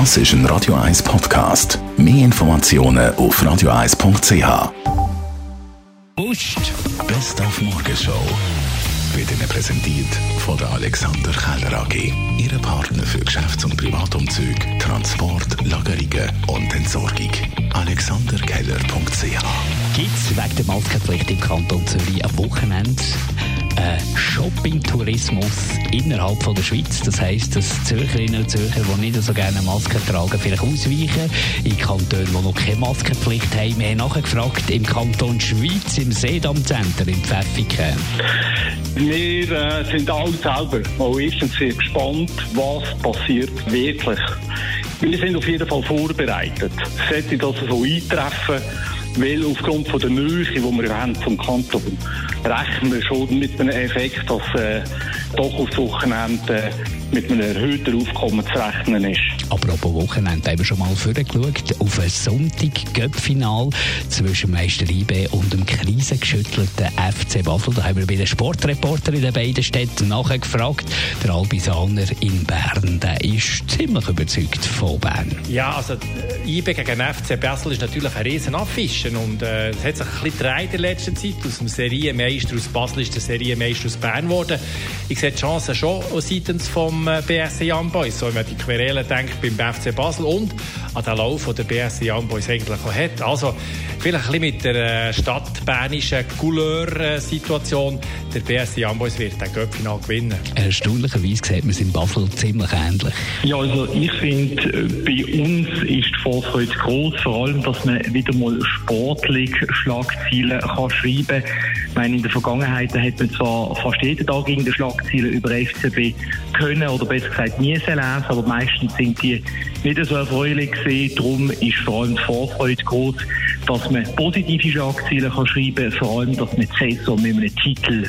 Das ist ein Radio 1 Podcast. Mehr Informationen auf radio1.ch. Bust. Best auf Morgenshow wird Ihnen präsentiert von der Alexander Keller AG. Ihre Partner für Geschäfts- und Privatumzug, Transport, Lagerungen und Entsorgung. AlexanderKeller.ch Gibt es wegen der Maskenpflicht im Kanton Zürich am Wochenende Shopping-Tourismus innerhalb von der Schweiz? Das heisst, dass Zürcherinnen und Zürcher, die nicht so gerne Masken tragen, vielleicht ausweichen in Kantone, die noch keine Maskenpflicht haben. Wir haben nachgefragt im Kanton Schweiz, im Seedam-Center in Pfäffiken. Wir äh, sind alle selber mal erstens sehr gespannt, was passiert wirklich. Wir sind auf jeden Fall vorbereitet. Sollte das so eintreffen, weil aufgrund von der Nähe, die wir haben zum Kanton, rechnen wir schon mit einem Effekt, dass äh, doch aufs Wochenende äh, mit einem erhöhten Aufkommen zu rechnen ist. Apropos Wochenende haben wir schon mal vorgeschaut auf ein Sonntag-Göpp-Final zwischen Meister IB und dem krisengeschüttelten FC Basel. Da haben wir bei den Sportreportern in den beiden Städten nachgefragt. Der Albisaner in Bern, der ist ziemlich überzeugt von Bern. Ja, also äh, IB gegen FC Basel ist natürlich ein riesen Affischen und äh, es hat sich ein bisschen in der letzten Zeit. Aus dem Serienmeister aus Basel ist der Serienmeister aus Bern geworden. Ich sehe die Chancen schon seitens vom äh, BSC Young Boys, so wenn die Querelen denkt beim FC Basel und an den Lauf, der BSC Young Boys eigentlich auch hat. Also vielleicht ein bisschen mit der äh, stadtbernischen Couleur-Situation. Der BSC Boys wird den Göppfinal gewinnen. Erstaunlicherweise sieht man es in Basel ziemlich ähnlich. Ja, also ich finde, äh, bei uns ist die Vorfreude groß, vor allem, dass man wieder mal sportlich Schlagziele kann schreiben kann. Ich meine, in der Vergangenheit hat man zwar fast jeden Tag gegen die Schlagziele über FCB können oder besser gesagt nie lesen, aber meistens sind die nicht so erfreulich gesehen. Darum ist vor allem die Vorfreude groß, dass man positive Schlagziele kann schreiben kann, vor allem, dass man die Saison mit einem Titel